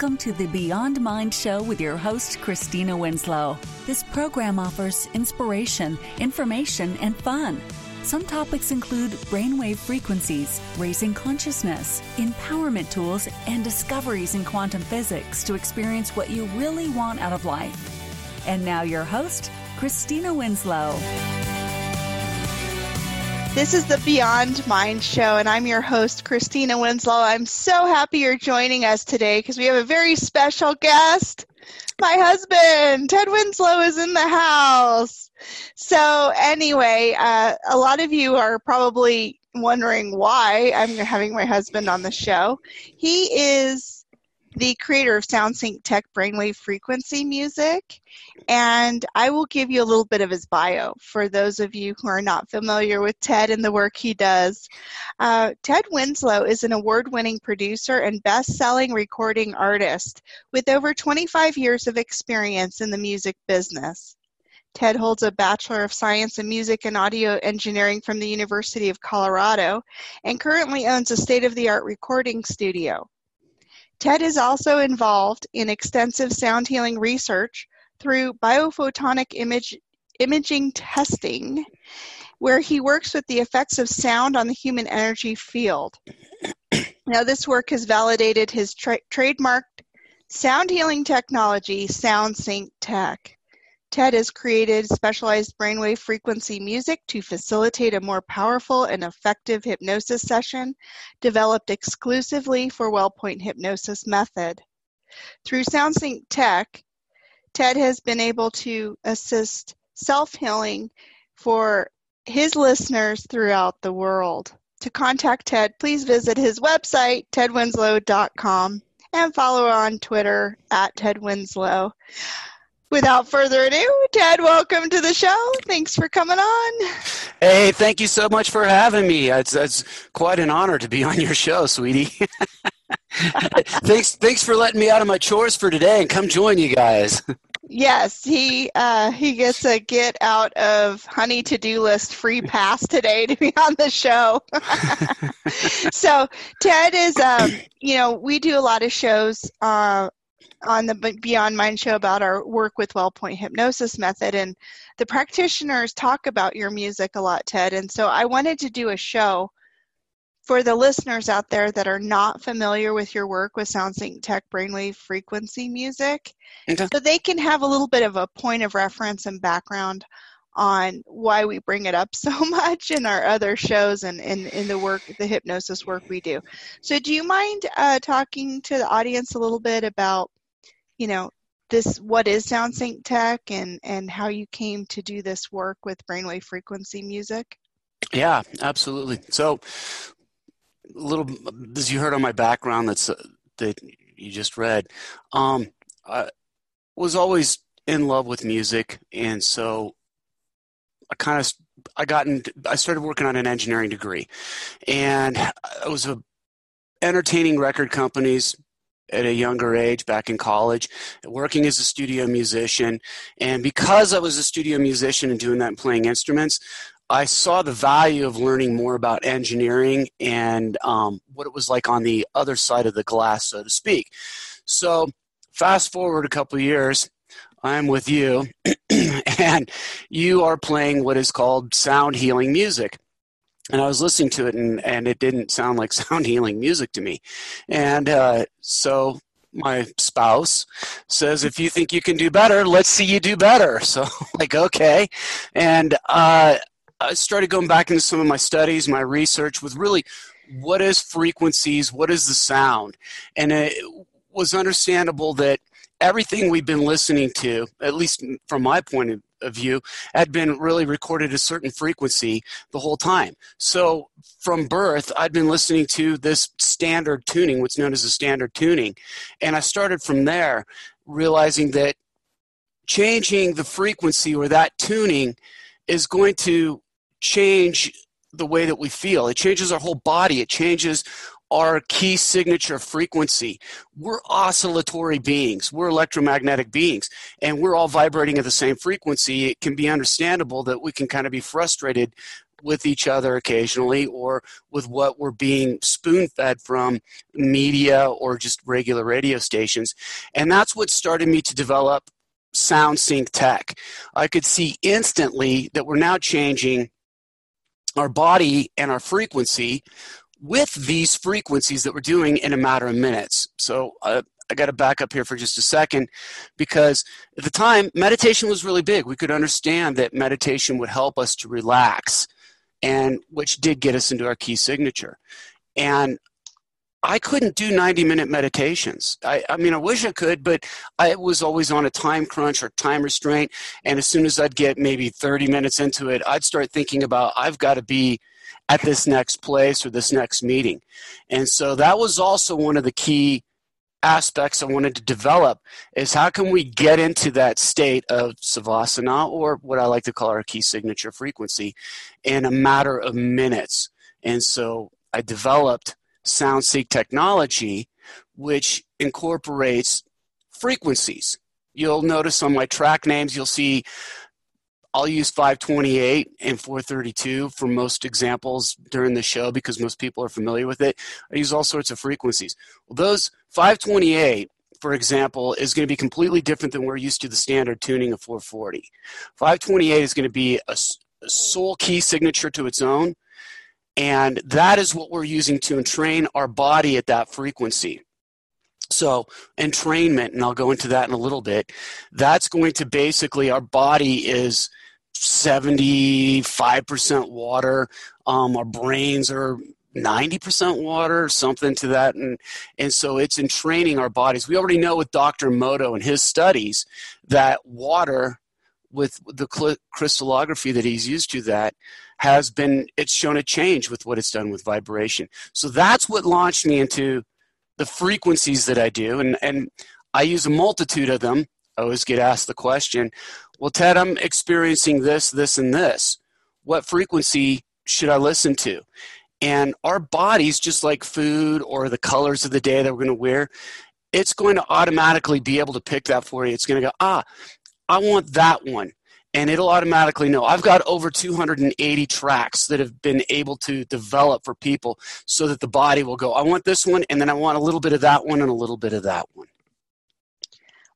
Welcome to the Beyond Mind Show with your host, Christina Winslow. This program offers inspiration, information, and fun. Some topics include brainwave frequencies, raising consciousness, empowerment tools, and discoveries in quantum physics to experience what you really want out of life. And now, your host, Christina Winslow. This is the Beyond Mind Show, and I'm your host, Christina Winslow. I'm so happy you're joining us today because we have a very special guest. My husband, Ted Winslow, is in the house. So, anyway, uh, a lot of you are probably wondering why I'm having my husband on the show. He is the creator of SoundSync Tech Brainwave Frequency Music, and I will give you a little bit of his bio for those of you who are not familiar with Ted and the work he does. Uh, Ted Winslow is an award winning producer and best selling recording artist with over 25 years of experience in the music business. Ted holds a Bachelor of Science in Music and Audio Engineering from the University of Colorado and currently owns a state of the art recording studio. Ted is also involved in extensive sound healing research through biophotonic image, imaging testing, where he works with the effects of sound on the human energy field. Now, this work has validated his tra- trademarked sound healing technology, SoundSync Tech. TED has created specialized brainwave frequency music to facilitate a more powerful and effective hypnosis session developed exclusively for WellPoint Hypnosis Method. Through SoundSync Tech, TED has been able to assist self healing for his listeners throughout the world. To contact Ted, please visit his website, tedwinslow.com, and follow on Twitter at Ted Winslow without further ado, Ted, welcome to the show. Thanks for coming on. Hey, thank you so much for having me. It's, it's quite an honor to be on your show, sweetie. thanks, thanks for letting me out of my chores for today and come join you guys. Yes, he uh, he gets a get out of honey to do list free pass today to be on the show. so Ted is, um, you know, we do a lot of shows uh, on the Beyond Mind show about our work with WellPoint Hypnosis Method, and the practitioners talk about your music a lot, Ted. And so I wanted to do a show for the listeners out there that are not familiar with your work with SoundSync Tech Brainwave Frequency Music, okay. so they can have a little bit of a point of reference and background on why we bring it up so much in our other shows and in, in the work, the hypnosis work we do. So, do you mind uh, talking to the audience a little bit about you know this what is SoundSync Tech and and how you came to do this work with brainwave frequency music. Yeah, absolutely. So, a little as you heard on my background that's uh, that you just read, um, I was always in love with music, and so I kind of I got in, I started working on an engineering degree, and I was a entertaining record companies at a younger age back in college, working as a studio musician. And because I was a studio musician and doing that and playing instruments, I saw the value of learning more about engineering and um, what it was like on the other side of the glass, so to speak. So, fast forward a couple years, I'm with you, and you are playing what is called sound healing music and I was listening to it, and, and it didn't sound like sound healing music to me. And uh, so my spouse says, "If you think you can do better, let's see you do better." So, like, okay, and uh, I started going back into some of my studies, my research with really what is frequencies, what is the sound, and it was understandable that everything we've been listening to, at least from my point of of you had been really recorded a certain frequency the whole time. So from birth, I'd been listening to this standard tuning, what's known as a standard tuning. And I started from there, realizing that changing the frequency or that tuning is going to change the way that we feel. It changes our whole body. It changes our key signature frequency. We're oscillatory beings, we're electromagnetic beings, and we're all vibrating at the same frequency. It can be understandable that we can kind of be frustrated with each other occasionally or with what we're being spoon fed from media or just regular radio stations. And that's what started me to develop SoundSync tech. I could see instantly that we're now changing our body and our frequency with these frequencies that we're doing in a matter of minutes. So uh, I got to back up here for just a second because at the time, meditation was really big. We could understand that meditation would help us to relax, and which did get us into our key signature. And I couldn't do 90 minute meditations. I, I, mean, I wish I could, but I was always on a time crunch or time restraint. And as soon as I'd get maybe 30 minutes into it, I'd start thinking about, I've got to be at this next place or this next meeting. And so that was also one of the key aspects I wanted to develop is how can we get into that state of savasana or what I like to call our key signature frequency in a matter of minutes. And so I developed SoundSync technology, which incorporates frequencies. You'll notice on my track names, you'll see I'll use 528 and 432 for most examples during the show because most people are familiar with it. I use all sorts of frequencies. Well, those 528, for example, is going to be completely different than we're used to the standard tuning of 440. 528 is going to be a, a soul key signature to its own and that is what we're using to entrain our body at that frequency. So, entrainment, and I'll go into that in a little bit, that's going to basically, our body is 75% water. Um, our brains are 90% water, something to that. And, and so it's entraining our bodies. We already know with Dr. Emoto and his studies that water, with the crystallography that he's used to that, has been it's shown a change with what it's done with vibration. So that's what launched me into the frequencies that I do, and and I use a multitude of them. I always get asked the question, "Well, Ted, I'm experiencing this, this, and this. What frequency should I listen to?" And our bodies, just like food or the colors of the day that we're going to wear, it's going to automatically be able to pick that for you. It's going to go, ah, I want that one and it'll automatically know. I've got over 280 tracks that have been able to develop for people so that the body will go, I want this one, and then I want a little bit of that one and a little bit of that one.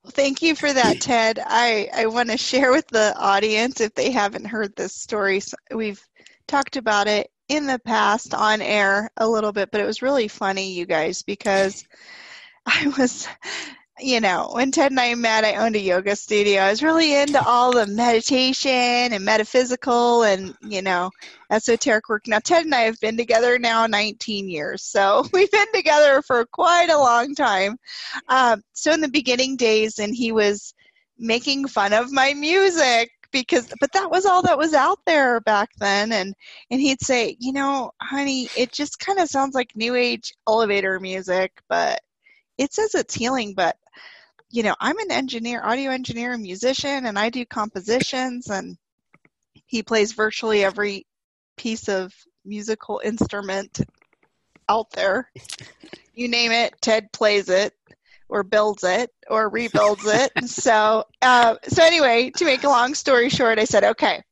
Well, thank you for that, Ted. I, I want to share with the audience if they haven't heard this story. We've talked about it in the past on air a little bit, but it was really funny, you guys, because I was you know, when Ted and I met, I owned a yoga studio. I was really into all the meditation and metaphysical and, you know, esoteric work. Now, Ted and I have been together now 19 years. So we've been together for quite a long time. Um, so in the beginning days, and he was making fun of my music because but that was all that was out there back then and and he'd say you know honey it just kind of sounds like new age elevator music but it says it's healing but you know, I'm an engineer, audio engineer, and musician, and I do compositions, and he plays virtually every piece of musical instrument out there. You name it, Ted plays it, or builds it, or rebuilds it. so, uh, so anyway, to make a long story short, I said, okay,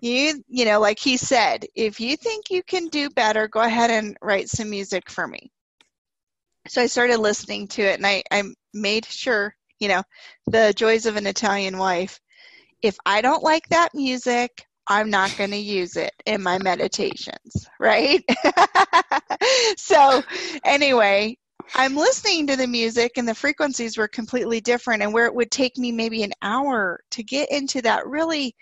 you, you know, like he said, if you think you can do better, go ahead and write some music for me. So I started listening to it, and I, I made sure, you know, the joys of an Italian wife. If I don't like that music, I'm not going to use it in my meditations, right? so, anyway, I'm listening to the music and the frequencies were completely different. And where it would take me maybe an hour to get into that really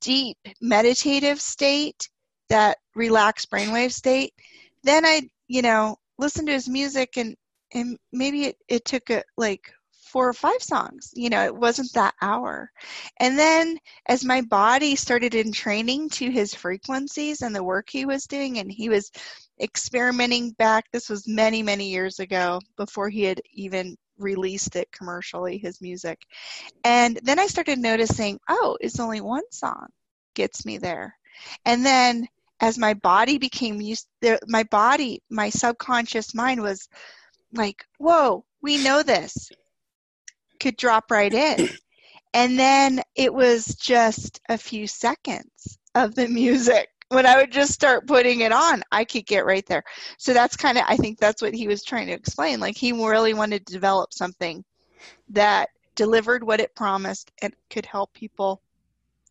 deep meditative state, that relaxed brainwave state, then I, you know, listen to his music and and maybe it, it took a, like four or five songs you know it wasn't that hour. And then as my body started entraining to his frequencies and the work he was doing and he was experimenting back this was many many years ago before he had even released it commercially his music. And then i started noticing oh it's only one song gets me there. And then as my body became used there my body my subconscious mind was like whoa we know this could drop right in and then it was just a few seconds of the music when I would just start putting it on, I could get right there. So that's kind of, I think that's what he was trying to explain. Like he really wanted to develop something that delivered what it promised and could help people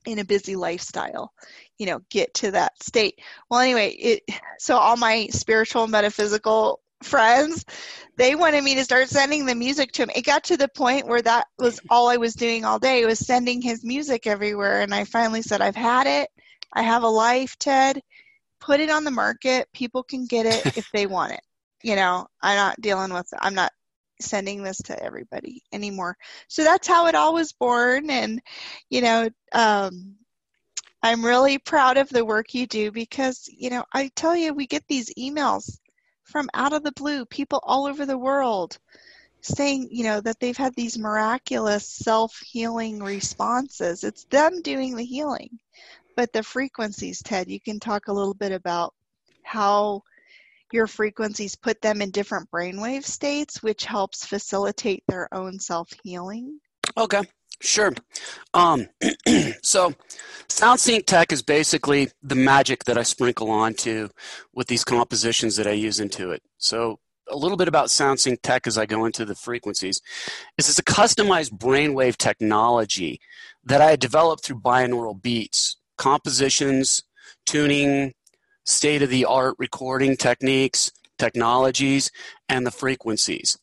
in a busy lifestyle, you know, get to that state. Well, anyway, it, so all my spiritual metaphysical friends, they wanted me to start sending the music to him. It got to the point where that was all I was doing all day was sending his music everywhere. And I finally said, I've had it. I have a life, Ted. Put it on the market. People can get it if they want it. You know, I'm not dealing with, I'm not sending this to everybody anymore. So that's how it all was born. And, you know, um, I'm really proud of the work you do because, you know, I tell you, we get these emails from out of the blue, people all over the world saying, you know, that they've had these miraculous self healing responses. It's them doing the healing. But the frequencies, Ted, you can talk a little bit about how your frequencies put them in different brainwave states, which helps facilitate their own self healing. Okay, sure. Um, so, SoundSync Tech is basically the magic that I sprinkle onto with these compositions that I use into it. So, a little bit about SoundSync Tech as I go into the frequencies is it's a customized brainwave technology that I developed through binaural beats compositions, tuning, state of the art recording techniques, technologies, and the frequencies.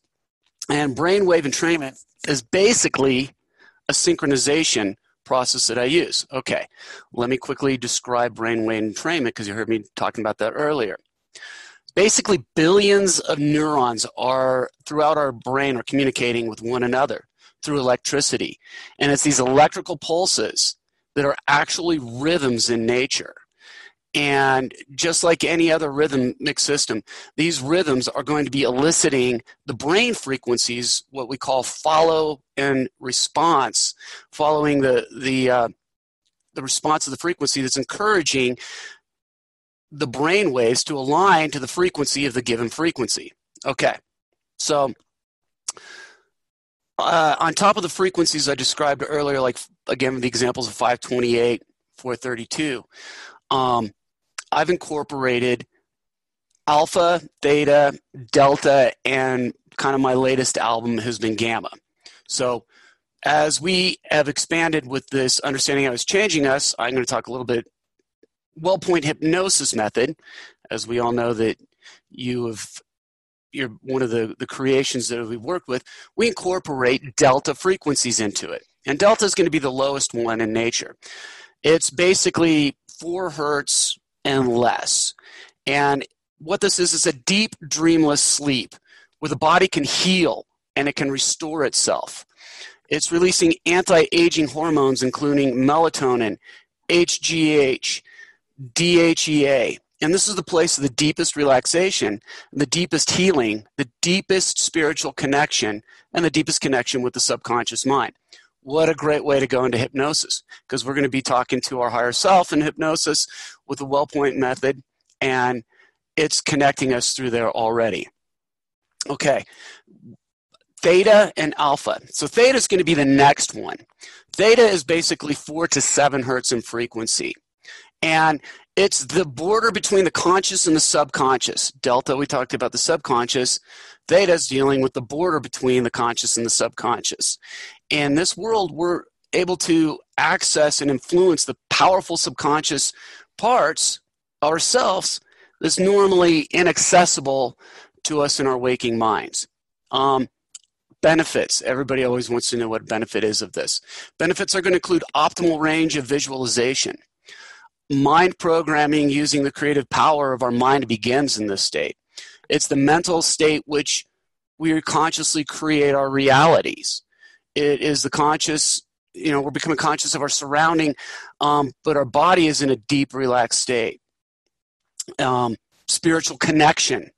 And brainwave entrainment is basically a synchronization process that I use. Okay, let me quickly describe brainwave entrainment because you heard me talking about that earlier. Basically, billions of neurons are throughout our brain are communicating with one another through electricity. And it's these electrical pulses that are actually rhythms in nature. And just like any other rhythmic system, these rhythms are going to be eliciting the brain frequencies, what we call follow and response, following the the uh, the response of the frequency that's encouraging the brain waves to align to the frequency of the given frequency. Okay, so uh, on top of the frequencies I described earlier, like again the examples of 528, 432, um, I've incorporated alpha, theta, delta, and kind of my latest album has been gamma. So as we have expanded with this understanding how it's changing us, I'm going to talk a little bit WellPoint hypnosis method, as we all know that you have you're one of the, the creations that we've worked with, we incorporate delta frequencies into it. And delta is going to be the lowest one in nature. It's basically four hertz and less. And what this is is a deep, dreamless sleep where the body can heal and it can restore itself. It's releasing anti aging hormones, including melatonin, HGH, DHEA, and this is the place of the deepest relaxation, the deepest healing, the deepest spiritual connection, and the deepest connection with the subconscious mind. What a great way to go into hypnosis because we're going to be talking to our higher self in hypnosis with the WellPoint method, and it's connecting us through there already. Okay, theta and alpha. So theta is going to be the next one. Theta is basically four to seven hertz in frequency. And it's the border between the conscious and the subconscious. Delta, we talked about the subconscious. Theta is dealing with the border between the conscious and the subconscious. In this world, we're able to access and influence the powerful subconscious parts ourselves that's normally inaccessible to us in our waking minds. Um, benefits. Everybody always wants to know what benefit is of this. Benefits are going to include optimal range of visualization mind programming using the creative power of our mind begins in this state. It's the mental state which we consciously create our realities. It is the conscious, you know, we're becoming conscious of our surrounding, um, but our body is in a deep, relaxed state. Um, spiritual connection.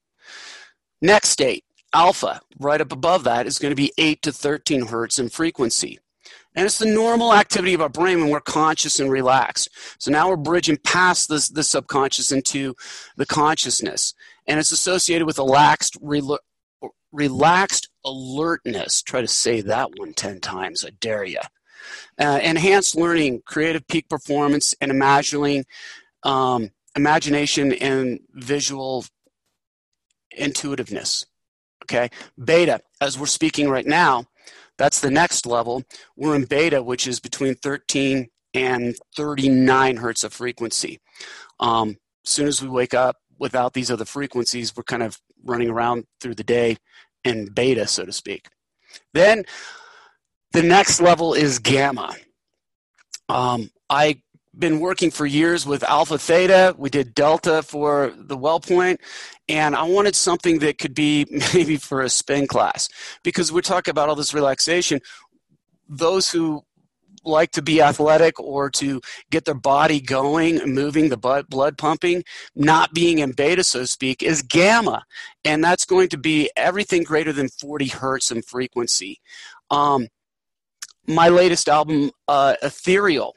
Next state, alpha, right up above that, is going to be 8 to 13 hertz in frequency. And it's the normal activity of our brain when we're conscious and relaxed. So now we're bridging past this, the subconscious into the consciousness. And it's associated with relaxed, rel- relaxed alertness. Try to say that one 10 times, I dare you. Uh, enhanced learning, creative peak performance, and imagining um, imagination and visual intuitiveness. Okay. Beta, as we're speaking right now, that's the next level. We're in beta, which is between 13 and 39 hertz of frequency. Um, as soon as we wake up without these other frequencies, we're kind of running around through the day in beta, so to speak. Then the next level is gamma. Um, I been working for years with alpha theta. We did delta for the WellPoint and i wanted something that could be maybe for a spin class because we're talking about all this relaxation. Those who like to be athletic or to get their body going moving the blood, blood pumping not being in beta so to speak is gamma. And that's going to be everything greater than 40 hertz in frequency. Um, my latest album uh, ethereal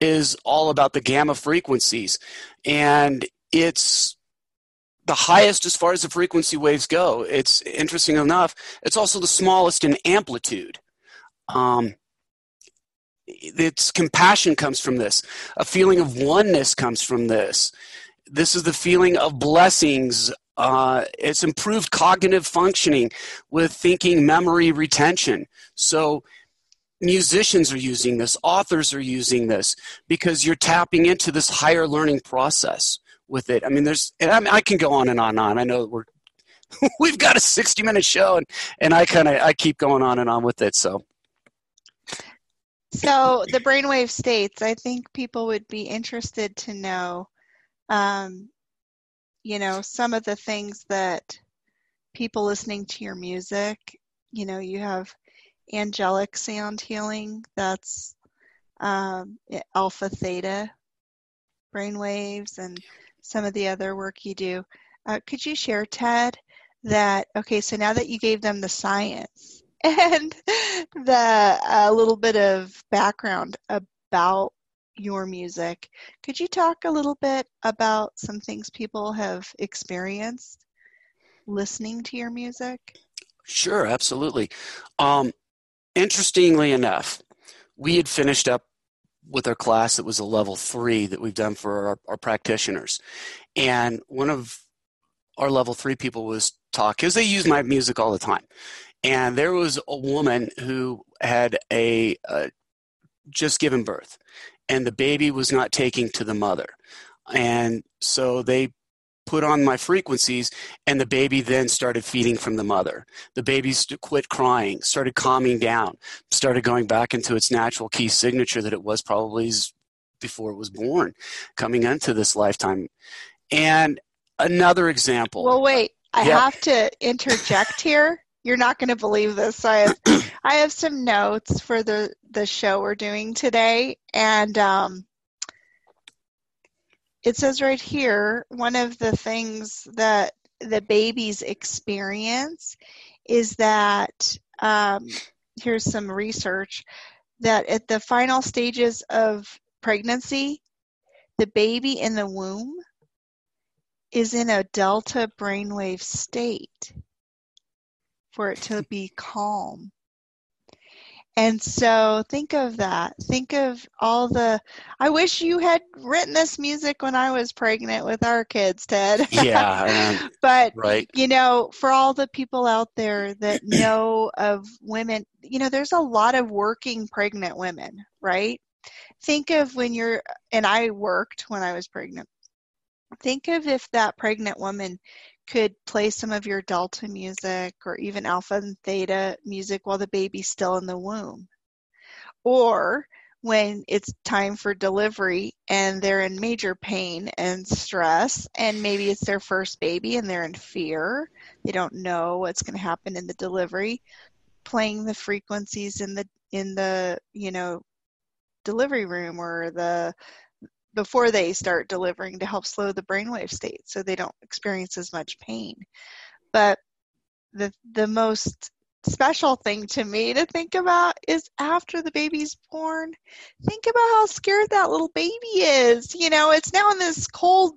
is all about the gamma frequencies. And it's the highest as far as the frequency waves go. It's interesting enough, it's also the smallest in amplitude. Um, its compassion comes from this. A feeling of oneness comes from this. This is the feeling of blessings. Uh, it's improved cognitive functioning with thinking, memory, retention. So musicians are using this, authors are using this because you're tapping into this higher learning process with it. I mean, there's, and I, mean, I can go on and on and on. I know we're, we've got a 60 minute show and, and I kind of, I keep going on and on with it. So. So the brainwave states, I think people would be interested to know, um, you know, some of the things that people listening to your music, you know, you have angelic sound healing. That's um, alpha theta brainwaves and some of the other work you do. Uh, could you share, Ted, that, okay, so now that you gave them the science and the a little bit of background about your music, could you talk a little bit about some things people have experienced listening to your music? Sure, absolutely. Um, interestingly enough, we had finished up with our class that was a level three that we've done for our, our practitioners. And one of our level three people was talking, because they use my music all the time. And there was a woman who had a uh, just given birth, and the baby was not taking to the mother. And so they put on my frequencies, and the baby then started feeding from the mother. The baby quit crying, started calming down, started going back into its natural key signature that it was probably before it was born, coming into this lifetime. And another example. Well, wait, I yep. have to interject here. You're not going to believe this. I have, I have some notes for the the show we're doing today, and um, it says right here one of the things that the babies experience is that um, here's some research that at the final stages of pregnancy the baby in the womb is in a delta brainwave state for it to be calm and so think of that. Think of all the. I wish you had written this music when I was pregnant with our kids, Ted. Yeah. Um, but, right. you know, for all the people out there that know of women, you know, there's a lot of working pregnant women, right? Think of when you're, and I worked when I was pregnant. Think of if that pregnant woman could play some of your delta music or even alpha and theta music while the baby's still in the womb. Or when it's time for delivery and they're in major pain and stress and maybe it's their first baby and they're in fear they don't know what's going to happen in the delivery playing the frequencies in the in the you know delivery room or the before they start delivering to help slow the brainwave state so they don't experience as much pain. But the the most special thing to me to think about is after the baby's born think about how scared that little baby is you know it's now in this cold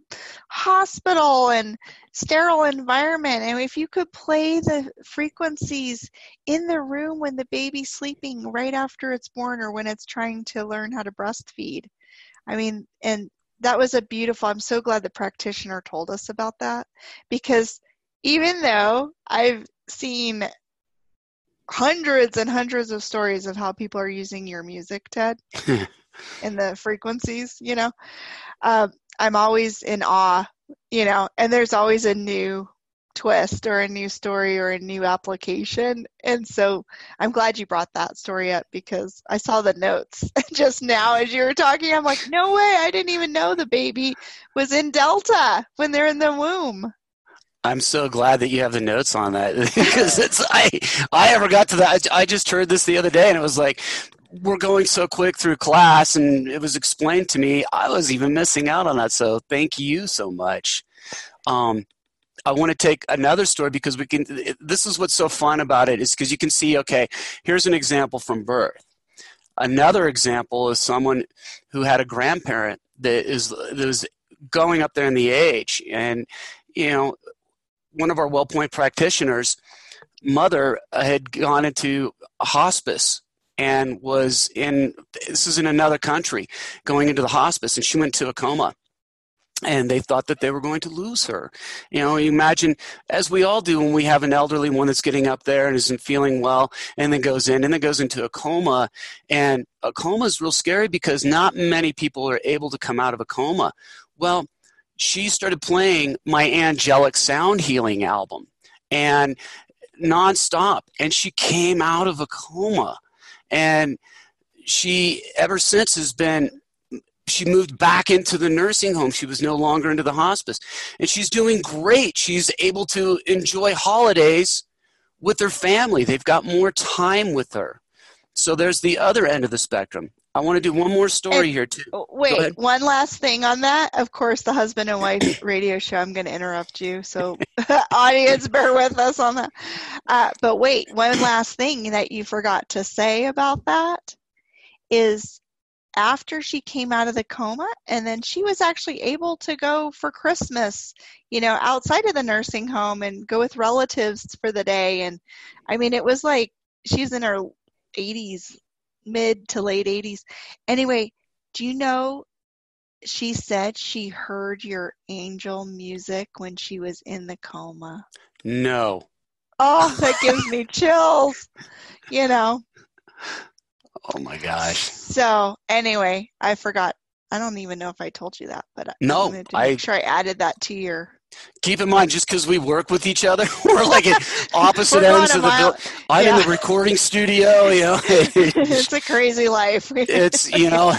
hospital and sterile environment and if you could play the frequencies in the room when the baby's sleeping right after it's born or when it's trying to learn how to breastfeed I mean, and that was a beautiful. I'm so glad the practitioner told us about that because even though I've seen hundreds and hundreds of stories of how people are using your music, Ted, in the frequencies, you know, uh, I'm always in awe, you know, and there's always a new twist or a new story or a new application. And so I'm glad you brought that story up because I saw the notes just now as you were talking. I'm like, no way, I didn't even know the baby was in Delta when they're in the womb. I'm so glad that you have the notes on that because it's I I ever got to that I just heard this the other day and it was like we're going so quick through class and it was explained to me I was even missing out on that so thank you so much. Um, I want to take another story because we can. This is what's so fun about it is because you can see. Okay, here's an example from birth. Another example is someone who had a grandparent that is was going up there in the age, and you know, one of our WellPoint practitioners' mother had gone into hospice and was in this is in another country going into the hospice and she went to a coma and they thought that they were going to lose her. You know, you imagine, as we all do when we have an elderly one that's getting up there and isn't feeling well, and then goes in and then goes into a coma. And a coma is real scary because not many people are able to come out of a coma. Well, she started playing my angelic sound healing album and nonstop, and she came out of a coma. And she, ever since, has been she moved back into the nursing home. She was no longer into the hospice. And she's doing great. She's able to enjoy holidays with her family. They've got more time with her. So there's the other end of the spectrum. I want to do one more story and, here too. Wait, one last thing on that. Of course, the husband and wife radio show. I'm going to interrupt you, so audience, bear with us on that. Uh, but wait, one last thing that you forgot to say about that is after she came out of the coma and then she was actually able to go for christmas you know outside of the nursing home and go with relatives for the day. And i mean it was like she's in her 80s mid to late 80s anyway do you know she said she heard your angel music when she was in the coma? No. Oh that gives me chills you know Oh my gosh. So anyway, I forgot. I don't even know if I told you that, but no, I make sure I added that to your. Keep in mind, just because we work with each other, we're like at opposite ends of the building. I'm yeah. in the recording studio. You know, it's a crazy life. it's you know,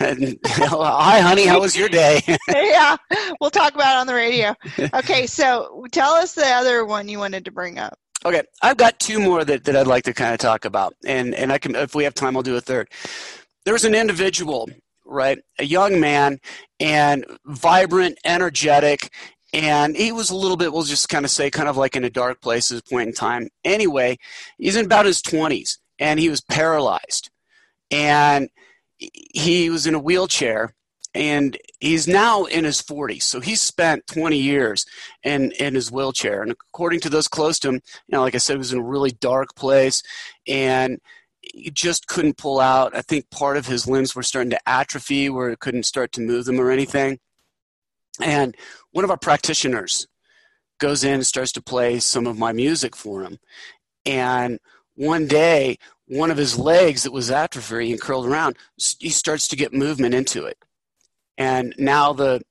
and, you know, hi, honey, how was your day? yeah, we'll talk about it on the radio. Okay, so tell us the other one you wanted to bring up. Okay, I've got two more that, that I'd like to kind of talk about, and and I can if we have time, I'll do a third. There was an individual, right, a young man, and vibrant, energetic, and he was a little bit, we'll just kind of say, kind of like in a dark place at this point in time. Anyway, he's in about his twenties, and he was paralyzed, and he was in a wheelchair, and he's now in his 40s so he's spent 20 years in in his wheelchair. And according to those close to him you know like i said he was in a really dark place and he just couldn't pull out. I think part of his limbs were starting to atrophy where it couldn't start to move them or anything. And one of our practitioners goes in and starts to play some of my music for him. And one day one of his legs that was atrophy and curled around he starts to get movement into it and now the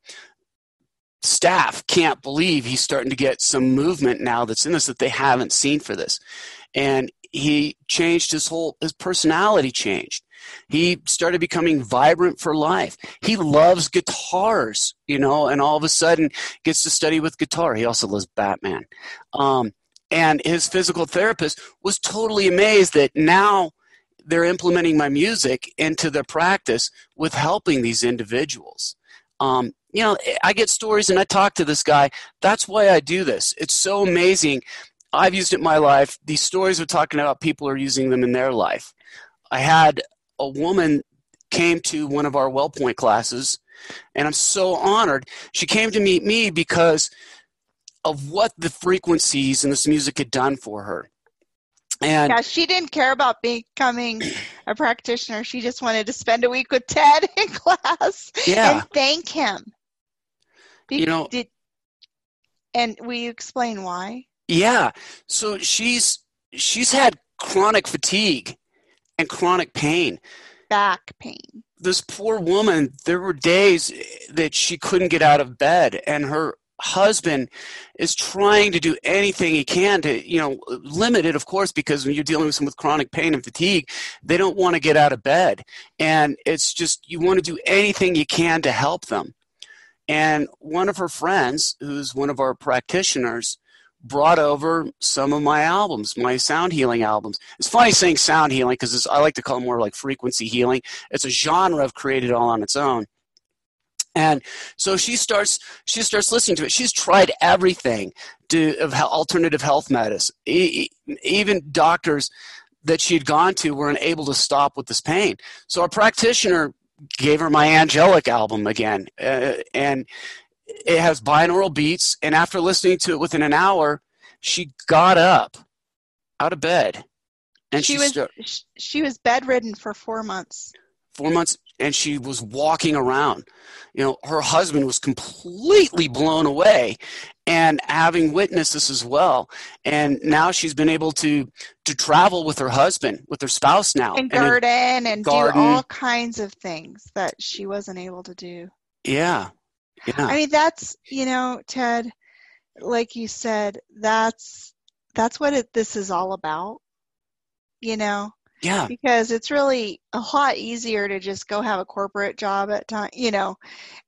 staff can't believe he's starting to get some movement now that's in this that they haven't seen for this. And he changed his whole his personality changed. He started becoming vibrant for life. He loves guitars, you know, and all of a sudden gets to study with guitar. He also loves Batman. Um, and his physical therapist was totally amazed that now they're implementing my music into their practice with helping these individuals. Um, you know, I get stories and I talk to this guy. That's why I do this. It's so amazing. I've used it in my life. These stories we're talking about, people are using them in their life. I had a woman came to one of our WellPoint classes, and I'm so honored. She came to meet me because of what the frequencies and this music had done for her. And yeah, she didn't care about becoming a practitioner. She just wanted to spend a week with Ted in class Yeah. and thank him. You know- did, and will you explain why? Yeah. So she's she's had chronic fatigue and chronic pain. Back pain. This poor woman, there were days that she couldn't get out of bed and her husband is trying to do anything he can to, you know, limit it of course because when you're dealing with someone with chronic pain and fatigue, they don't want to get out of bed. And it's just you want to do anything you can to help them. And one of her friends, who's one of our practitioners, brought over some of my albums, my sound healing albums. It's funny saying sound healing because I like to call it more like frequency healing. It's a genre I've created all on its own. And so she starts she starts listening to it. She's tried everything to, of alternative health medicine. E- even doctors that she had gone to weren't able to stop with this pain. So our practitioner gave her my angelic album again, uh, and it has binaural beats. And after listening to it within an hour, she got up out of bed, and she she, was she was bedridden for four months. four months, and she was walking around. You know, her husband was completely blown away, and having witnessed this as well. And now she's been able to to travel with her husband, with her spouse now, and And garden and garden. do all kinds of things that she wasn't able to do. yeah, yeah. I mean, that's you know, Ted, like you said, that's that's what it, this is all about. You know, Yeah, because it's really a lot easier to just go have a corporate job at time, you know,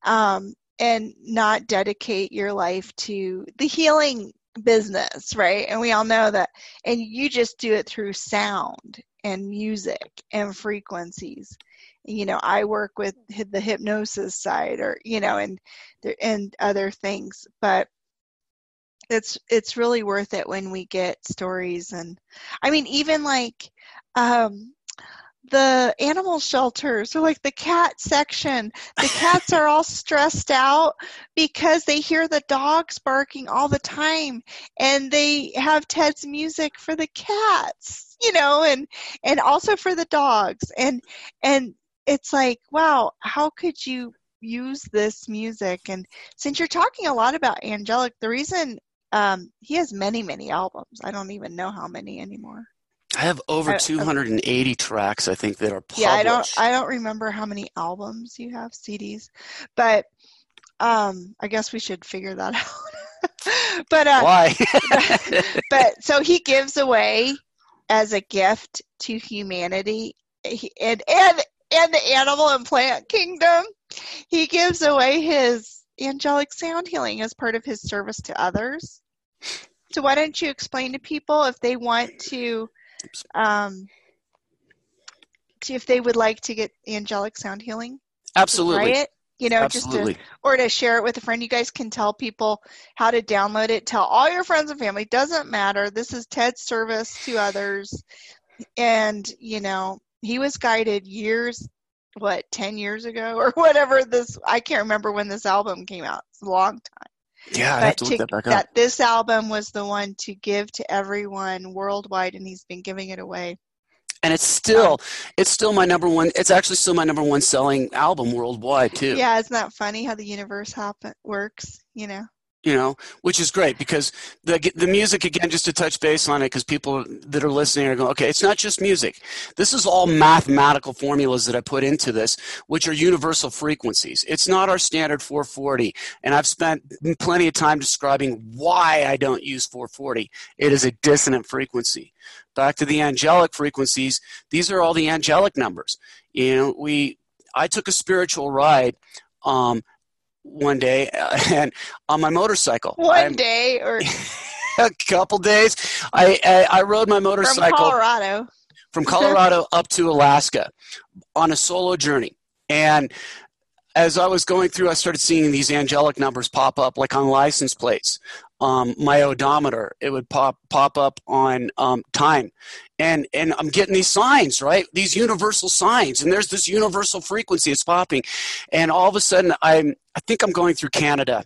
um, and not dedicate your life to the healing business, right? And we all know that, and you just do it through sound and music and frequencies. You know, I work with the hypnosis side, or you know, and and other things, but it's it's really worth it when we get stories and I mean even like um the animal shelter so like the cat section. The cats are all stressed out because they hear the dogs barking all the time and they have ted's music for the cats you know and and also for the dogs. And and it's like wow how could you use this music? And since you're talking a lot about angelic the reason um he has many many albums. I don't even know how many anymore I have over I- I- 280 tracks, I think, that are published. yeah i don't i don't remember how many albums you have cds but um i guess we should figure that out but uh Why? but so he gives away as a gift to humanity he- and and and the animal and plant kingdom he gives away his angelic sound healing as part of his service to others so why don't you explain to people if they want to um if they would like to get angelic sound healing Absolutely. try it you know just to or to share it with a friend. You guys can tell people how to download it. Tell all your friends and family. Doesn't matter. This is Ted's service to others. And, you know, he was guided years, what, 10 years ago or whatever this, I can't remember when this album came out. It's a long time. Yeah, I have to But look that back up. that this album was the one to give to everyone worldwide, and he's been giving it away. and it's still it's still my number one it's actually still my number one selling album worldwide too Yeah, isn't that funny how the universe happen works? You know. You know which is great because the the music again just to touch base on it because people that are listening are going okay it's not just music. This is all mathematical formulas that i put into this which are universal frequencies. It's not our standard 440 and i've spent plenty of time describing why i don't use 440 it is a dissonant frequency. Back to the angelic frequencies these are all the angelic numbers. You know we i took a spiritual ride um, one day uh, and on my motorcycle One I'm- day or a couple days I, I i rode my motorcycle from Colorado. from Colorado up to Alaska on a solo journey. And as I was going through, I started seeing these angelic numbers pop up, like on license plates. Um, my odometer, it would pop pop up on um, time, and and I'm getting these signs, right? These universal signs, and there's this universal frequency it's popping, and all of a sudden, I'm I think I'm going through Canada,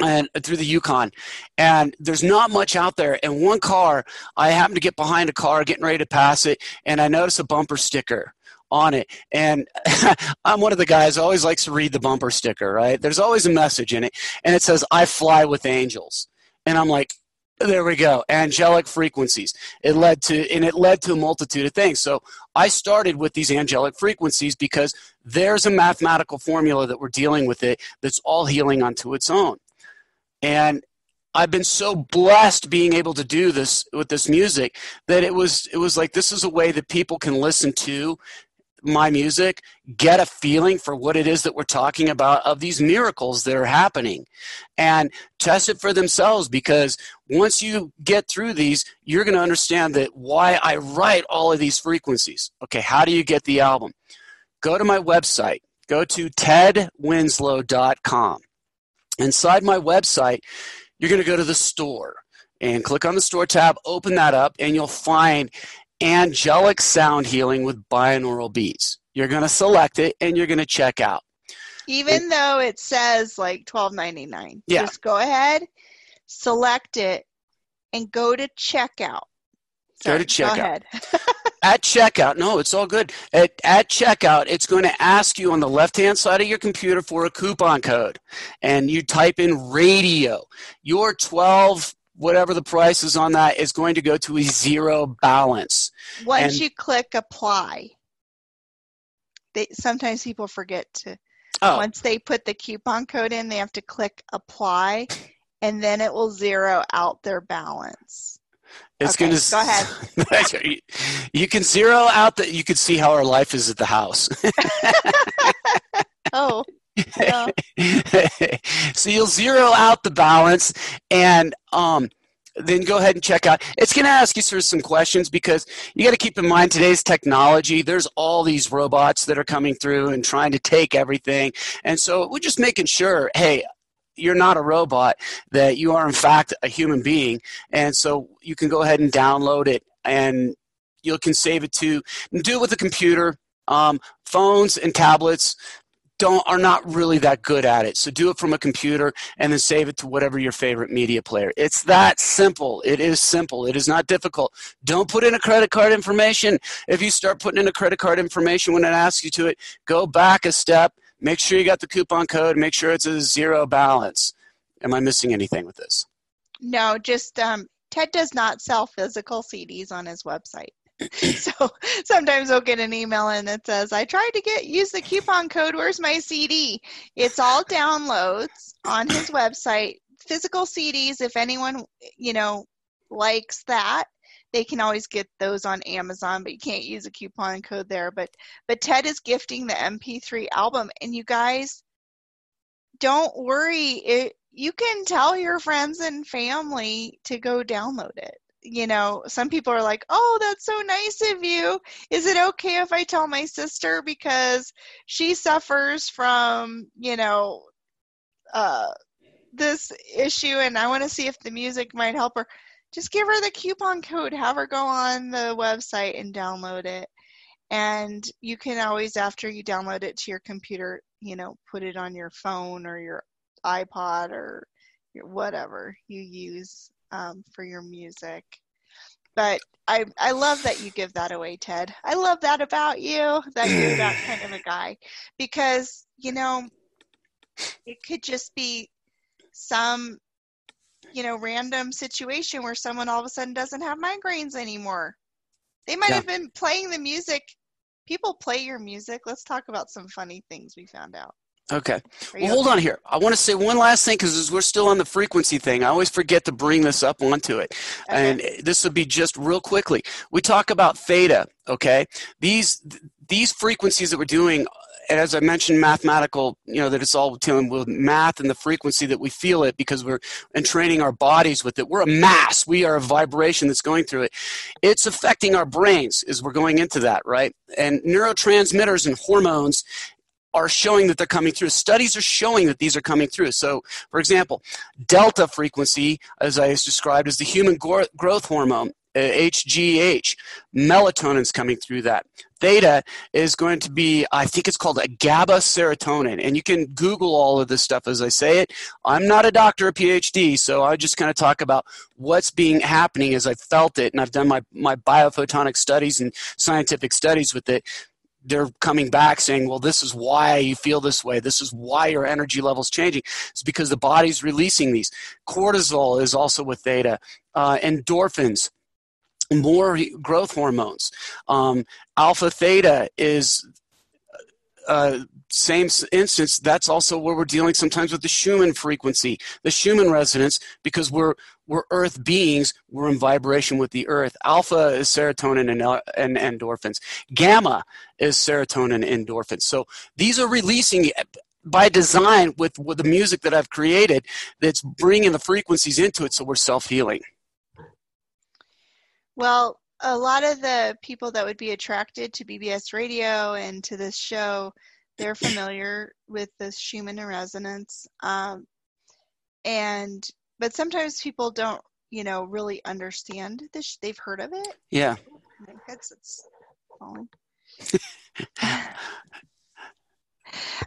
and through the Yukon, and there's not much out there. And one car, I happen to get behind a car, getting ready to pass it, and I notice a bumper sticker on it. And I'm one of the guys always likes to read the bumper sticker, right? There's always a message in it, and it says, "I fly with angels," and I'm like. There we go. Angelic frequencies. It led to, and it led to a multitude of things. So I started with these angelic frequencies because there's a mathematical formula that we're dealing with it that's all healing unto its own. And I've been so blessed being able to do this with this music that it was it was like this is a way that people can listen to my music, get a feeling for what it is that we're talking about of these miracles that are happening and test it for themselves because once you get through these, you're going to understand that why I write all of these frequencies. Okay, how do you get the album? Go to my website. Go to tedwinslow.com Inside my website, you're going to go to the store and click on the store tab, open that up, and you'll find angelic sound healing with binaural beats. You're going to select it and you're going to check out. Even it, though it says like twelve ninety nine, yeah. just go ahead, select it, and go to checkout. Sorry, go to checkout. Go at checkout, no, it's all good. At, at checkout, it's going to ask you on the left hand side of your computer for a coupon code. And you type in radio. Your 12 whatever the price is on that is going to go to a zero balance. Once and, you click apply, they, sometimes people forget to. Oh. Once they put the coupon code in, they have to click apply, and then it will zero out their balance. It's okay, gonna go ahead. you can zero out that you can see how our life is at the house. oh. So you'll zero out the balance and um, then go ahead and check out. It's going to ask you sort of some questions because you got to keep in mind today's technology. There's all these robots that are coming through and trying to take everything. And so we're just making sure, hey, you're not a robot, that you are in fact a human being. And so you can go ahead and download it and you can save it to do it with a computer. Um, phones and tablets don't are not really that good at it. So do it from a computer and then save it to whatever your favorite media player. It's that simple. It is simple. It is not difficult. Don't put in a credit card information. If you start putting in a credit card information when it asks you to it, go back a step Make sure you got the coupon code. Make sure it's a zero balance. Am I missing anything with this? No, just um, Ted does not sell physical CDs on his website. so sometimes I'll get an email and it says, I tried to get use the coupon code, where's my CD? It's all downloads on his website. Physical CDs, if anyone, you know, likes that, they can always get those on Amazon, but you can't use a coupon code there. But but Ted is gifting the MP3 album, and you guys don't worry. It, you can tell your friends and family to go download it. You know, some people are like, "Oh, that's so nice of you. Is it okay if I tell my sister because she suffers from, you know, uh, this issue, and I want to see if the music might help her." just give her the coupon code, have her go on the website and download it. And you can always, after you download it to your computer, you know, put it on your phone or your iPod or whatever you use um, for your music. But I, I love that you give that away, Ted. I love that about you, that you're that kind of a guy. Because, you know, it could just be some you know, random situation where someone all of a sudden doesn't have migraines anymore. They might yeah. have been playing the music. People play your music. Let's talk about some funny things we found out. Okay. Well, hold on here. I want to say one last thing because we're still on the frequency thing. I always forget to bring this up onto it. Okay. And eh, this will be just real quickly. We talk about theta, okay? These these frequencies that we're doing and as I mentioned, mathematical, you know, that it's all dealing with math and the frequency that we feel it because we're entraining our bodies with it. We're a mass. We are a vibration that's going through it. It's affecting our brains as we're going into that, right? And neurotransmitters and hormones are showing that they're coming through. Studies are showing that these are coming through. So, for example, delta frequency, as I described, is the human growth hormone uh, HGH. Melatonin's coming through that. Theta is going to be, I think it's called a GABA serotonin. And you can Google all of this stuff as I say it. I'm not a doctor a PhD, so I just kind of talk about what's being happening as I felt it. And I've done my, my biophotonic studies and scientific studies with it they're coming back saying, well, this is why you feel this way. This is why your energy level's changing. It's because the body's releasing these. Cortisol is also with theta. Uh, endorphins, more growth hormones. Um, alpha theta is uh, same instance, that's also where we're dealing sometimes with the Schumann frequency, the Schumann resonance, because we're we're Earth beings. We're in vibration with the Earth. Alpha is serotonin and, uh, and endorphins. Gamma is serotonin and endorphins. So these are releasing by design with, with the music that I've created. That's bringing the frequencies into it, so we're self healing. Well, a lot of the people that would be attracted to BBS radio and to this show they're familiar with the Schumann resonance. Um, and but sometimes people don't, you know, really understand this. They've heard of it. Yeah. My headset's falling.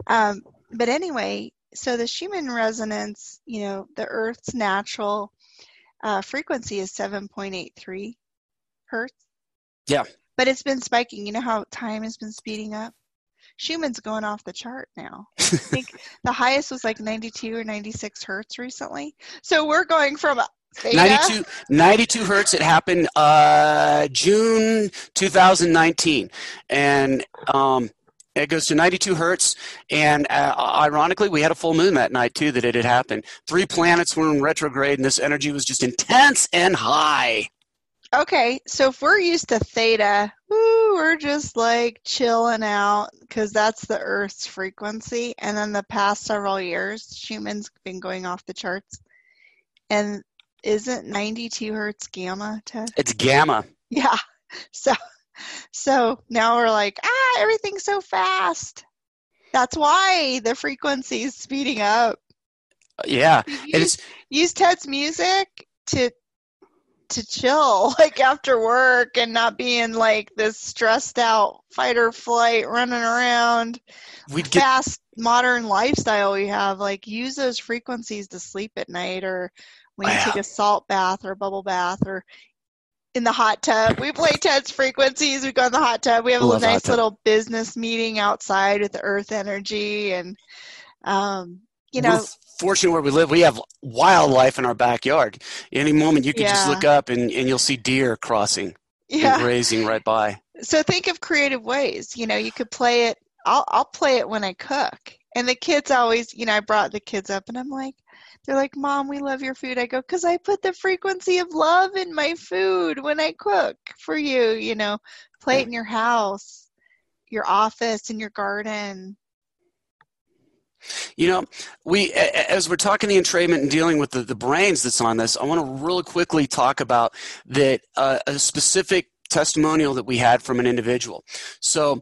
um, but anyway, so the Schumann resonance, you know, the Earth's natural uh, frequency is 7.83 hertz. Yeah. But it's been spiking. You know how time has been speeding up? Schumann's going off the chart now. I think the highest was like 92 or 96 hertz recently. So we're going from Theta. 92, 92 hertz. It happened uh, June 2019, and um, it goes to 92 hertz. And uh, ironically, we had a full moon that night too that it had happened. Three planets were in retrograde, and this energy was just intense and high. Okay, so if we're used to theta, woo, we're just like chilling out because that's the Earth's frequency. And then the past several years, Schumann's been going off the charts. And isn't 92 hertz gamma, Ted? It's gamma. Yeah. So, so now we're like, ah, everything's so fast. That's why the frequency is speeding up. Yeah, use, use Ted's music to to chill like after work and not being like this stressed out fight or flight running around. We'd get, fast modern lifestyle we have like use those frequencies to sleep at night or when you take a salt bath or bubble bath or in the hot tub. We play ted's frequencies. We go in the hot tub. We have a nice little business meeting outside with the earth energy and um you know fortunate where we live, we have wildlife in our backyard. Any moment you can yeah. just look up and, and you'll see deer crossing yeah. and grazing right by. So think of creative ways. You know, you could play it. I'll I'll play it when I cook. And the kids always, you know, I brought the kids up and I'm like, they're like, Mom, we love your food. I go, because I put the frequency of love in my food when I cook for you. You know, play it in your house, your office, in your garden. You know, we as we're talking the entrainment and dealing with the, the brains that's on this, I want to really quickly talk about that uh, a specific testimonial that we had from an individual. So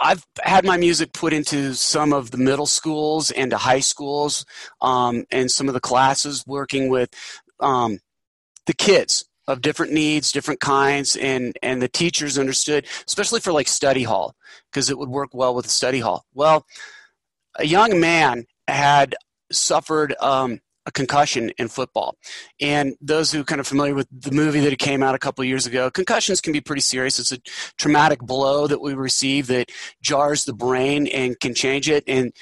I've had my music put into some of the middle schools and to high schools um, and some of the classes working with um, the kids of different needs, different kinds, and and the teachers understood, especially for like study hall, because it would work well with the study hall. Well, a young man had suffered um, a concussion in football. And those who are kind of familiar with the movie that came out a couple years ago, concussions can be pretty serious. It's a traumatic blow that we receive that jars the brain and can change it, and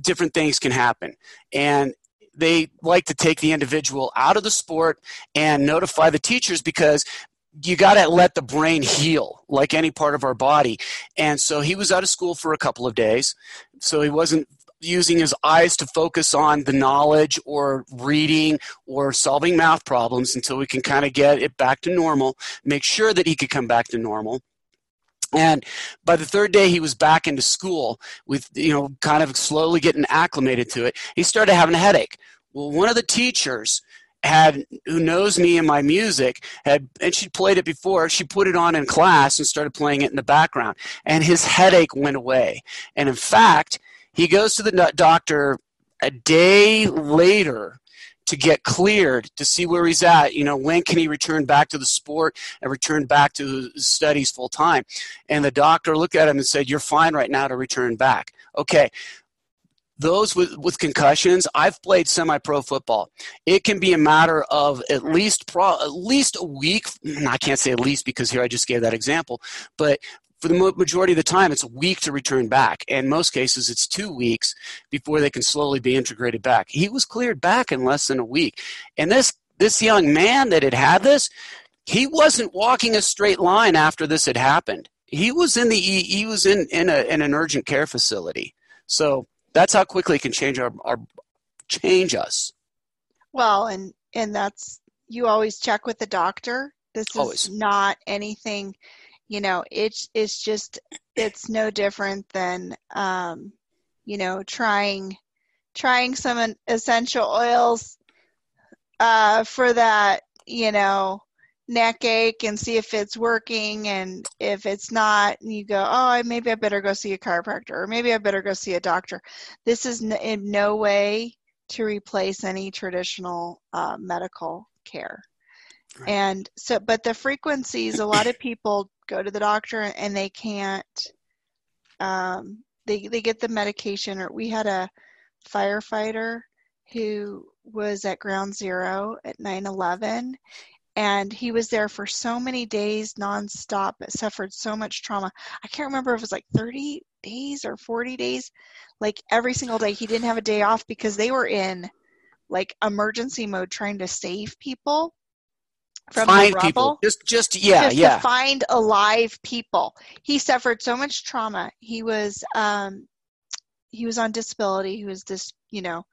different things can happen. And they like to take the individual out of the sport and notify the teachers because you got to let the brain heal like any part of our body. And so he was out of school for a couple of days. So he wasn't using his eyes to focus on the knowledge or reading or solving math problems until we can kind of get it back to normal, make sure that he could come back to normal. And by the third day, he was back into school with, you know, kind of slowly getting acclimated to it. He started having a headache. Well, one of the teachers had who knows me and my music had and she played it before she put it on in class and started playing it in the background and his headache went away and in fact he goes to the doctor a day later to get cleared to see where he's at. You know, when can he return back to the sport and return back to his studies full time? And the doctor looked at him and said, You're fine right now to return back. Okay. Those with, with concussions, I've played semi-pro football. It can be a matter of at least pro, at least a week. I can't say at least because here I just gave that example, but for the majority of the time, it's a week to return back. and most cases, it's two weeks before they can slowly be integrated back. He was cleared back in less than a week. And this, this young man that had had this, he wasn't walking a straight line after this had happened. He was in the he was in in, a, in an urgent care facility. So that's how quickly it can change our, our change us. Well, and and that's you always check with the doctor. This is always. not anything you know it's it's just it's no different than um, you know trying trying some essential oils uh, for that you know neck ache and see if it's working and if it's not you go oh maybe i better go see a chiropractor or maybe i better go see a doctor this is in no way to replace any traditional uh, medical care right. and so but the frequencies a lot of people go to the doctor and they can't um, they they get the medication or we had a firefighter who was at ground zero at 9-11 and he was there for so many days nonstop but suffered so much trauma. I can't remember if it was like 30 days or 40 days. Like every single day he didn't have a day off because they were in like emergency mode trying to save people from find the people just just yeah just yeah. to find alive people. He suffered so much trauma. He was um he was on disability. He was this you know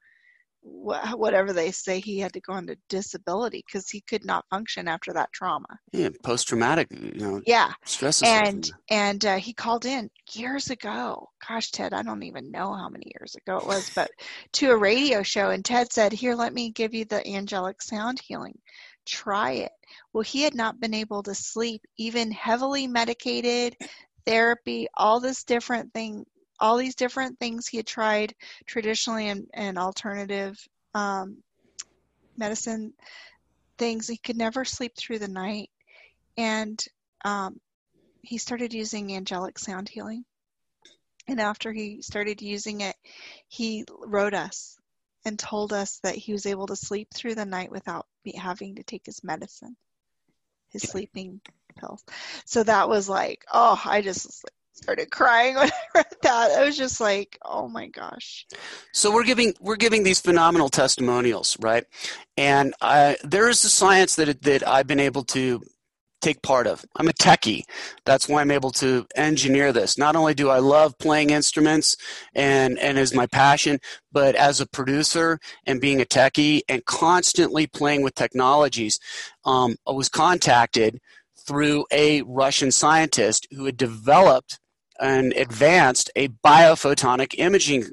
wh- whatever they say he had to go into disability because he could not function after that trauma. Yeah post-traumatic you know yeah stress and and uh, he called in years ago. Gosh ted i don't even know how many years ago it was but to a radio show and ted said here let me give you the angelic sound healing. Try it. Well, he had not been able to sleep, even heavily medicated, therapy, all this different thing, all these different things he had tried traditionally and, and alternative um, medicine things. He could never sleep through the night. And um, he started using angelic sound healing. And after he started using it, he wrote us and told us that he was able to sleep through the night without having to take his medicine, his sleeping pills. So that was like, oh, I just started crying when I read that. I was just like, oh my gosh. So we're giving we're giving these phenomenal testimonials, right? And I, there is a science that that I've been able to take part of. I'm a techie. That's why I'm able to engineer this. Not only do I love playing instruments and, and is my passion, but as a producer and being a techie and constantly playing with technologies, um, I was contacted through a Russian scientist who had developed and advanced a biophotonic imaging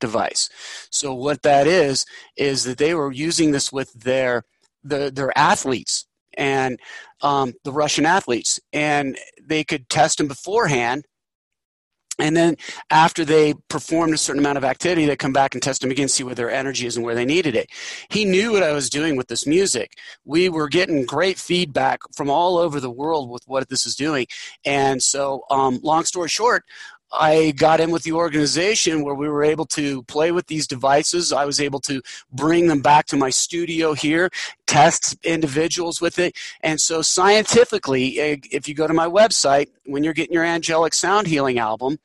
device. So what that is is that they were using this with their the, their athletes and um, the Russian athletes, and they could test them beforehand. And then after they performed a certain amount of activity, they come back and test them again, see where their energy is and where they needed it. He knew what I was doing with this music. We were getting great feedback from all over the world with what this is doing. And so, um, long story short, I got in with the organization where we were able to play with these devices. I was able to bring them back to my studio here, test individuals with it. And so, scientifically, eh, if you go to my website, when you're getting your angelic sound healing album,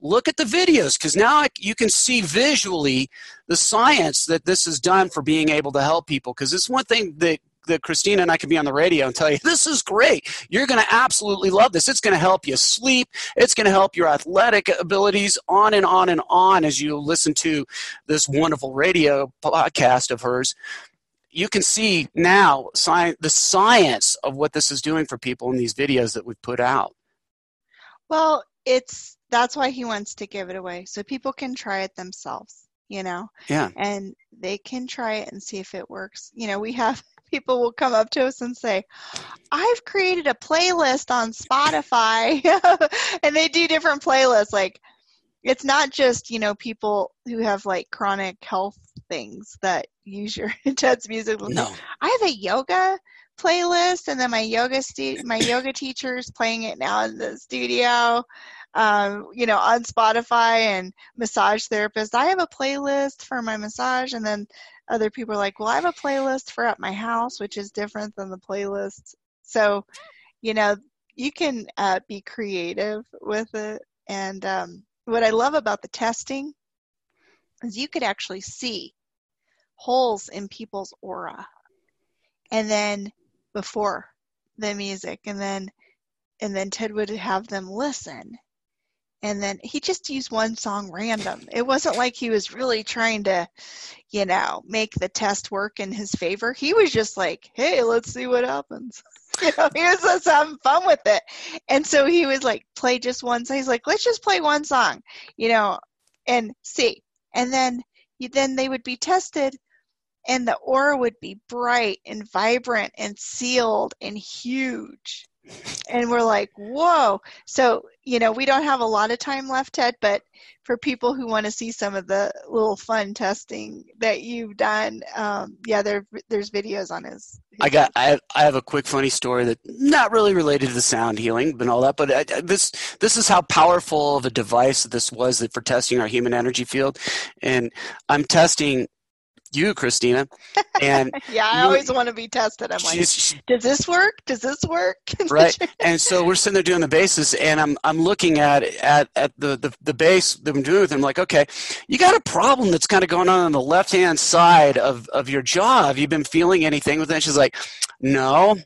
look at the videos because now you can see visually the science that this has done for being able to help people. Because it's one thing that that Christina and I can be on the radio and tell you, this is great. You're going to absolutely love this. It's going to help you sleep. It's going to help your athletic abilities on and on and on as you listen to this wonderful radio podcast of hers. You can see now science, the science of what this is doing for people in these videos that we've put out. Well, it's that's why he wants to give it away so people can try it themselves you know yeah and they can try it and see if it works you know we have people will come up to us and say, I've created a playlist on Spotify. and they do different playlists. Like, it's not just, you know, people who have like chronic health things that use your intense music. No. I have a yoga playlist, and then my yoga stu- my yoga teacher's playing it now in the studio. Um, you know, on Spotify and massage therapist. I have a playlist for my massage, and then other people are like, "Well, I have a playlist for at my house, which is different than the playlist." So, you know, you can uh, be creative with it. And um, what I love about the testing is you could actually see holes in people's aura, and then before the music, and then and then Ted would have them listen and then he just used one song random. It wasn't like he was really trying to, you know, make the test work in his favor. He was just like, "Hey, let's see what happens." You know, he was just having fun with it, and so he was like, "Play just one song." He's like, "Let's just play one song," you know, and see. And then, then they would be tested, and the aura would be bright and vibrant and sealed and huge and we're like, whoa. So, you know, we don't have a lot of time left, Ted, but for people who want to see some of the little fun testing that you've done, um, yeah, there there's videos on his. his I got. I have, I have a quick funny story that not really related to the sound healing and all that, but I, this this is how powerful of a device this was for testing our human energy field, and I'm testing you, Christina. And yeah, I always want to be tested. I'm like, does this work? Does this work? right. And so we're sitting there doing the bases, and I'm I'm looking at at at the the, the base that I'm doing with him. Like, okay, you got a problem that's kind of going on on the left hand side of of your jaw. Have you been feeling anything with it? she's like, no,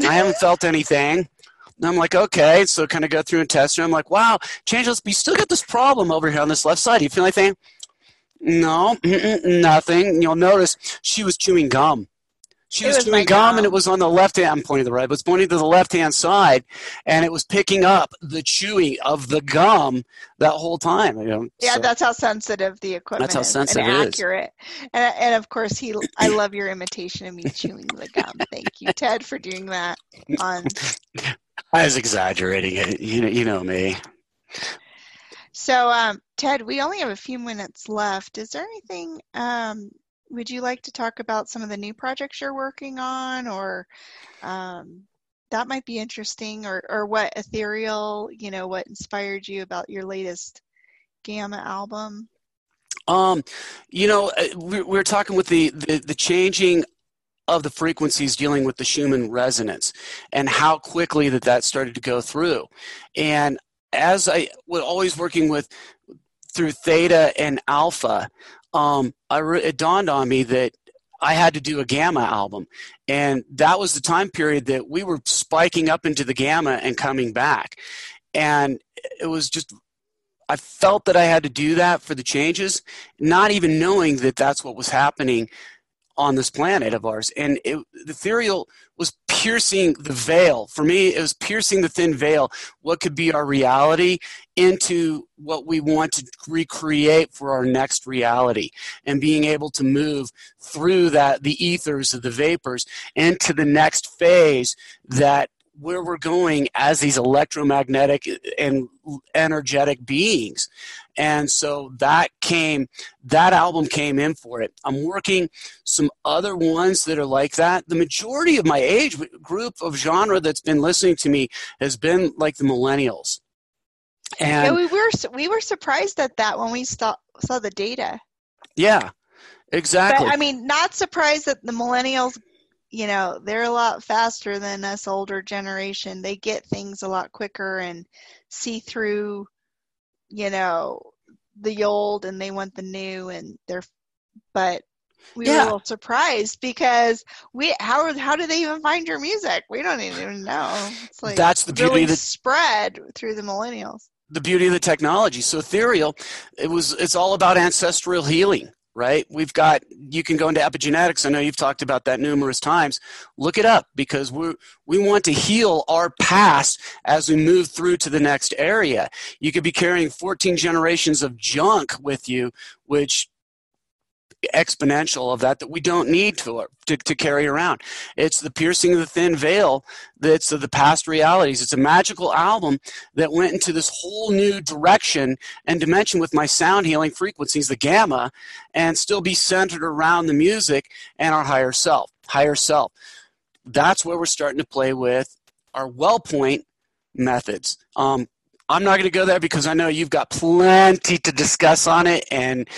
I haven't felt anything. And I'm like, okay. So kind of go through and test her. I'm like, wow, Changeless, but you still got this problem over here on this left side. Do you feel anything? No, nothing. You'll notice she was chewing gum. She was, was chewing gum, and it was on the left hand. I'm pointing to the right, but it's pointing to the left hand side, and it was picking up the chewing of the gum that whole time. You know, yeah, so. that's how sensitive the equipment. Is. That's how sensitive and it accurate. Is. And and of course, he. I love your imitation of me chewing the gum. Thank you, Ted, for doing that. On. I was exaggerating it. You know, you know me. So, um, Ted, we only have a few minutes left. Is there anything, um, would you like to talk about some of the new projects you're working on or um, that might be interesting or, or what ethereal, you know, what inspired you about your latest Gamma album? Um, you know, uh, we, we were talking with the, the, the changing of the frequencies dealing with the Schumann resonance and how quickly that that started to go through. And as I was always working with through theta and alpha, um, re- it dawned on me that I had to do a gamma album. And that was the time period that we were spiking up into the gamma and coming back. And it was just, I felt that I had to do that for the changes, not even knowing that that's what was happening on this planet of ours. And it, the ethereal was piercing the veil. For me, it was piercing the thin veil, what could be our reality, into what we want to recreate for our next reality. And being able to move through that, the ethers of the vapors, into the next phase that where we're going as these electromagnetic and energetic beings. And so that came, that album came in for it. I'm working some other ones that are like that. The majority of my age group of genre that's been listening to me has been like the millennials. And yeah, we were we were surprised at that when we saw saw the data. Yeah, exactly. But, I mean, not surprised that the millennials you know they're a lot faster than us older generation. They get things a lot quicker and see through you know the old and they want the new and they're but we yeah. were a little surprised because we how how do they even find your music? We don't even know. It's like that's the beauty really the spread through the millennials. The beauty of the technology. So ethereal it was it's all about ancestral healing right? We've got, you can go into epigenetics. I know you've talked about that numerous times. Look it up because we we want to heal our past as we move through to the next area. You could be carrying 14 generations of junk with you, which exponential of that that we don't need to, to, to carry around. It's the piercing of the thin veil that's the past realities. It's a magical album that went into this whole new direction and dimension with my sound healing frequencies, the gamma, and still be centered around the music and our higher self. Higher self. That's where we're starting to play with our well point methods. Um, I'm not going to go there because I know you've got plenty to discuss on it, and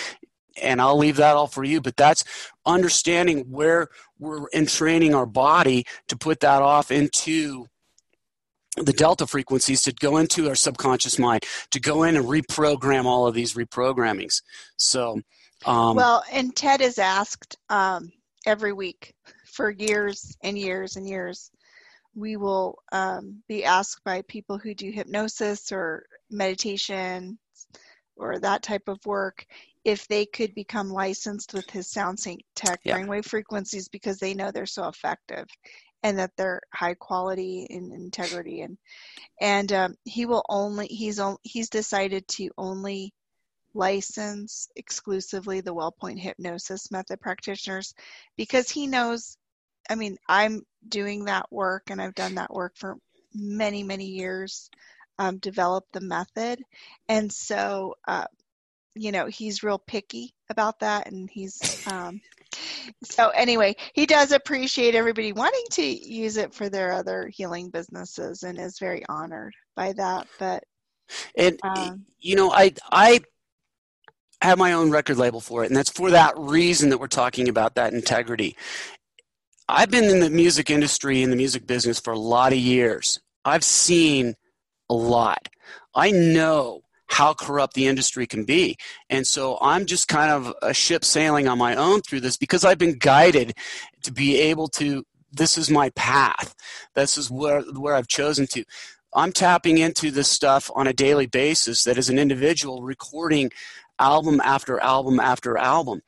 and I'll leave that all for you. But that's understanding where we're entraining our body to put that off into the delta frequencies to go into our subconscious mind to go in and reprogram all of these reprogrammings. So, um, well, and Ted is asked um, every week for years and years and years. We will um, be asked by people who do hypnosis or meditation or that type of work if they could become licensed with his sound SoundSync Tech yeah. brainwave frequencies because they know they're so effective and that they're high quality and integrity and and um, he will only he's on, he's decided to only license exclusively the WellPoint hypnosis method practitioners because he knows I mean I'm doing that work and I've done that work for many many years um, developed the method and so uh, you know he's real picky about that and he's um, so anyway he does appreciate everybody wanting to use it for their other healing businesses and is very honored by that but and um, you know i i have my own record label for it and that's for that reason that we're talking about that integrity. I've been in the music industry in the music business for a lot of years. I've seen a lot. I know how corrupt the industry can be. And so I'm just kind of a ship sailing on my own through this because I've been guided to be able to this is my path. This is where where I've chosen to. I'm tapping into this stuff on a daily basis that as an individual recording album after album after album.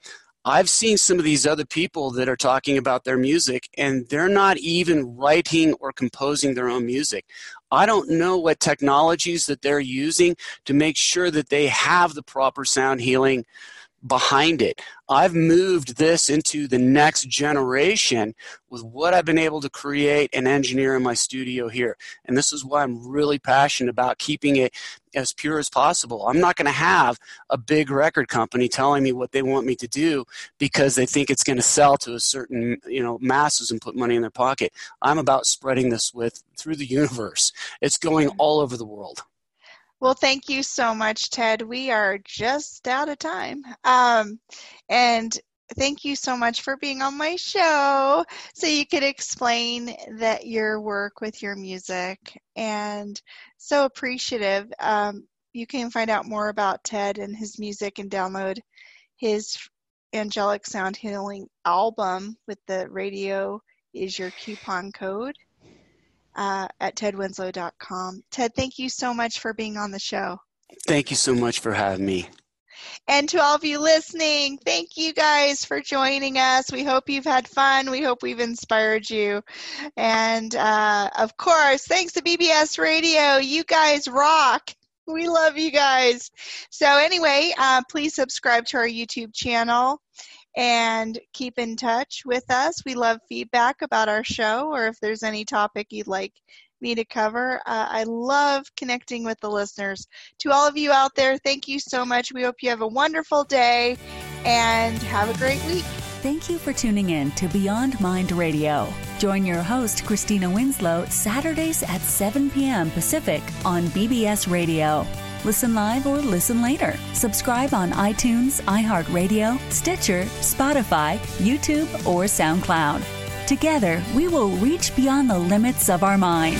I've seen some of these other people that are talking about their music and they're not even writing or composing their own music. I don't know what technologies that they're using to make sure that they have the proper sound healing behind it. I've moved this into the next generation with what I've been able to create and engineer in my studio here. And this is why I'm really passionate about keeping it as pure as possible. I'm not going to have a big record company telling me what they want me to do because they think it's going to sell to a certain, you know, masses and put money in their pocket. I'm about spreading this with through the universe. It's going mm-hmm. all over the world. Well, thank you so much, Ted. We are just out of time. Um, and thank you so much for being on my show so you could explain that your work with your music and so appreciative. Um, you can find out more about Ted and his music and download his Angelic Sound Healing album with the radio is your coupon code uh, at tedwinslow.com. Ted, thank you so much for being on the show. Thank you so much for having me. And to all of you listening, thank you guys for joining us. We hope you've had fun. We hope we've inspired you. And uh, of course, thanks to BBS Radio. You guys rock. We love you guys. So, anyway, uh, please subscribe to our YouTube channel and keep in touch with us. We love feedback about our show or if there's any topic you'd like me to cover. Uh, I love connecting with the listeners. To all of you out there, thank you so much. We hope you have a wonderful day and have a great week. Thank you for tuning in to Beyond Mind Radio. Join your host, Christina Winslow, Saturdays at 7 p.m. Pacific on BBS Radio. Listen live or listen later. Subscribe on iTunes, iHeartRadio, Stitcher, Spotify, YouTube, or SoundCloud. Together, we will reach beyond the limits of our mind.